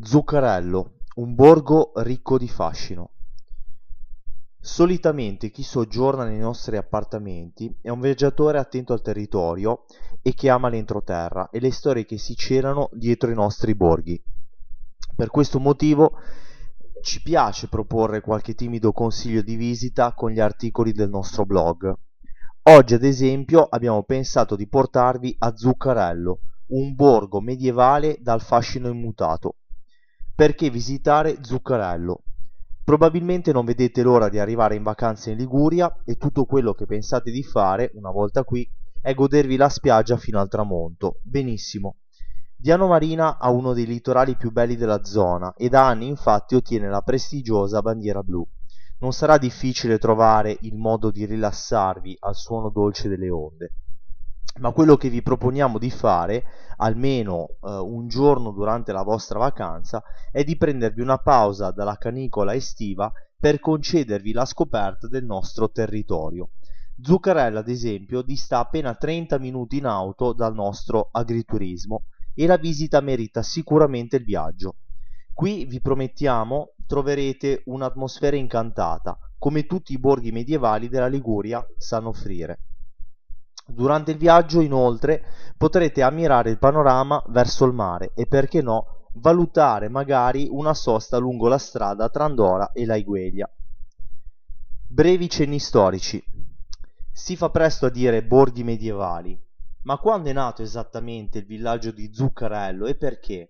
Zuccarello, un borgo ricco di fascino. Solitamente chi soggiorna nei nostri appartamenti è un viaggiatore attento al territorio e che ama l'entroterra e le storie che si celano dietro i nostri borghi. Per questo motivo ci piace proporre qualche timido consiglio di visita con gli articoli del nostro blog. Oggi, ad esempio, abbiamo pensato di portarvi a Zuccarello, un borgo medievale dal fascino immutato perché visitare Zuccarello? Probabilmente non vedete l'ora di arrivare in vacanza in Liguria e tutto quello che pensate di fare una volta qui è godervi la spiaggia fino al tramonto. Benissimo. Diano Marina ha uno dei litorali più belli della zona e da anni infatti ottiene la prestigiosa bandiera blu. Non sarà difficile trovare il modo di rilassarvi al suono dolce delle onde ma quello che vi proponiamo di fare almeno eh, un giorno durante la vostra vacanza è di prendervi una pausa dalla canicola estiva per concedervi la scoperta del nostro territorio. Zuccarella, ad esempio, dista appena 30 minuti in auto dal nostro agriturismo e la visita merita sicuramente il viaggio. Qui vi promettiamo troverete un'atmosfera incantata, come tutti i borghi medievali della Liguria sanno offrire. Durante il viaggio, inoltre, potrete ammirare il panorama verso il mare e, perché no, valutare magari una sosta lungo la strada tra Andorra e Laigueglia. Brevi cenni storici. Si fa presto a dire borghi medievali, ma quando è nato esattamente il villaggio di Zuccarello e perché?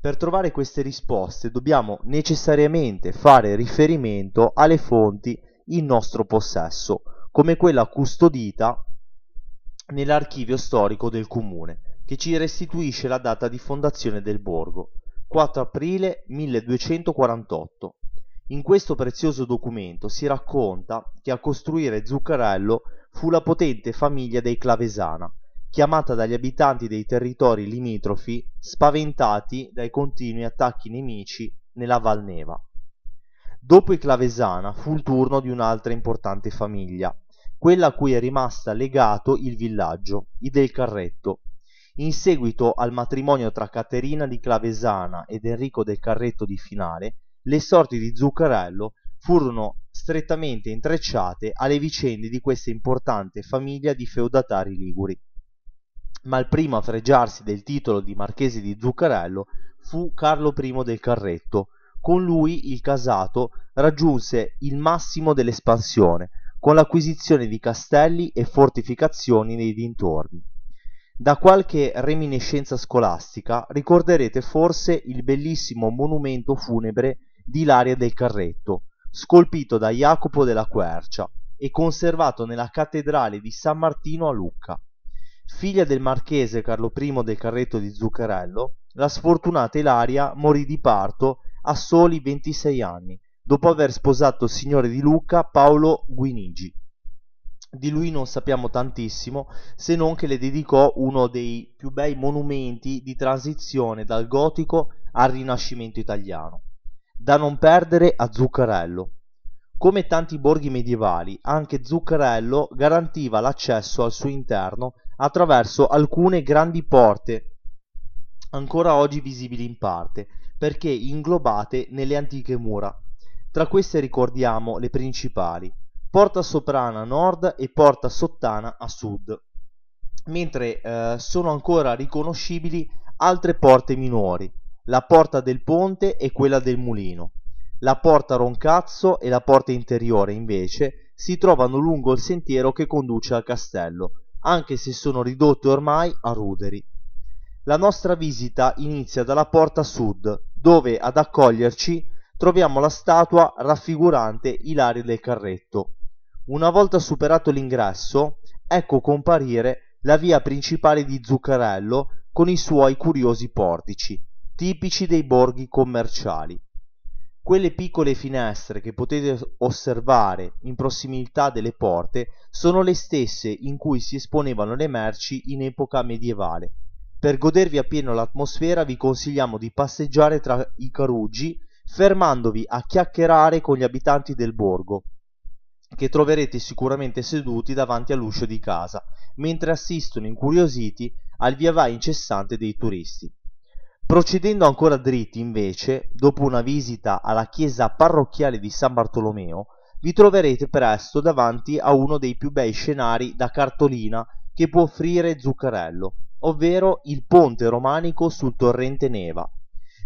Per trovare queste risposte dobbiamo necessariamente fare riferimento alle fonti in nostro possesso, come quella custodita nell'archivio storico del comune, che ci restituisce la data di fondazione del borgo, 4 aprile 1248. In questo prezioso documento si racconta che a costruire Zuccarello fu la potente famiglia dei Clavesana, chiamata dagli abitanti dei territori limitrofi spaventati dai continui attacchi nemici nella Valneva. Dopo i Clavesana fu il turno di un'altra importante famiglia, quella a cui è rimasta legato il villaggio, i del Carretto. In seguito al matrimonio tra Caterina di Clavesana ed Enrico del Carretto di Finale, le sorti di Zuccarello furono strettamente intrecciate alle vicende di questa importante famiglia di feudatari liguri. Ma il primo a fregiarsi del titolo di marchese di Zuccarello fu Carlo I del Carretto. Con lui il casato raggiunse il massimo dell'espansione, con l'acquisizione di castelli e fortificazioni nei dintorni. Da qualche reminiscenza scolastica ricorderete forse il bellissimo monumento funebre di Ilaria del Carretto, scolpito da Jacopo della Quercia e conservato nella cattedrale di San Martino a Lucca. Figlia del marchese Carlo I del Carretto di Zuccarello, la sfortunata Ilaria morì di parto a soli 26 anni dopo aver sposato il signore di Lucca Paolo Guinigi. Di lui non sappiamo tantissimo se non che le dedicò uno dei più bei monumenti di transizione dal gotico al rinascimento italiano. Da non perdere a Zuccarello. Come tanti borghi medievali, anche Zuccarello garantiva l'accesso al suo interno attraverso alcune grandi porte, ancora oggi visibili in parte, perché inglobate nelle antiche mura. Tra queste ricordiamo le principali: Porta Soprana a nord e Porta Sottana a sud, mentre eh, sono ancora riconoscibili altre porte minori, la Porta del Ponte e quella del Mulino. La Porta Roncazzo e la Porta Interiore, invece, si trovano lungo il sentiero che conduce al castello, anche se sono ridotte ormai a ruderi. La nostra visita inizia dalla porta sud, dove ad accoglierci troviamo la statua raffigurante Ilaria del Carretto. Una volta superato l'ingresso, ecco comparire la via principale di Zuccarello con i suoi curiosi portici, tipici dei borghi commerciali. Quelle piccole finestre che potete osservare in prossimità delle porte sono le stesse in cui si esponevano le merci in epoca medievale. Per godervi appieno l'atmosfera vi consigliamo di passeggiare tra i carugi fermandovi a chiacchierare con gli abitanti del borgo, che troverete sicuramente seduti davanti all'uscio di casa, mentre assistono incuriositi al via vai incessante dei turisti. Procedendo ancora dritti, invece, dopo una visita alla chiesa parrocchiale di San Bartolomeo, vi troverete presto davanti a uno dei più bei scenari da cartolina che può offrire Zuccarello, ovvero il ponte romanico sul torrente Neva.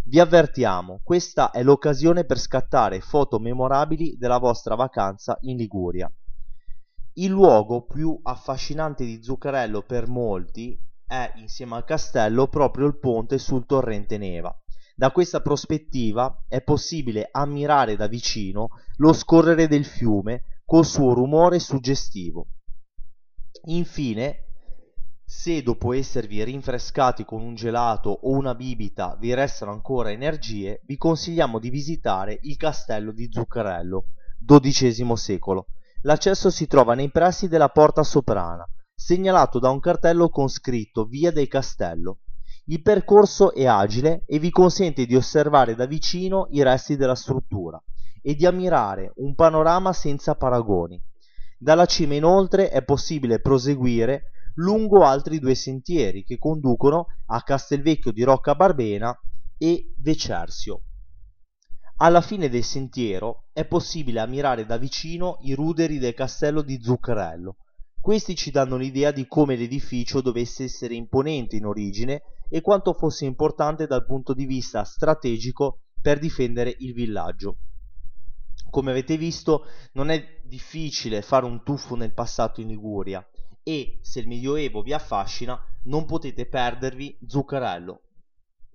Vi avvertiamo, questa è l'occasione per scattare foto memorabili della vostra vacanza in Liguria. Il luogo più affascinante di Zuccarello per molti è, insieme al castello, proprio il ponte sul torrente Neva. Da questa prospettiva è possibile ammirare da vicino lo scorrere del fiume col suo rumore suggestivo. Infine, se dopo esservi rinfrescati con un gelato o una bibita vi restano ancora energie, vi consigliamo di visitare il castello di Zuccarello, XII secolo. L'accesso si trova nei pressi della porta soprana, segnalato da un cartello con scritto Via del Castello. Il percorso è agile e vi consente di osservare da vicino i resti della struttura e di ammirare un panorama senza paragoni. Dalla cima inoltre è possibile proseguire lungo altri due sentieri che conducono a Castelvecchio di Rocca Barbena e Vecersio. Alla fine del sentiero è possibile ammirare da vicino i ruderi del castello di Zuccarello. Questi ci danno l'idea di come l'edificio dovesse essere imponente in origine e quanto fosse importante dal punto di vista strategico per difendere il villaggio. Come avete visto, non è difficile fare un tuffo nel passato in Liguria e se il Medioevo vi affascina, non potete perdervi Zuccarello,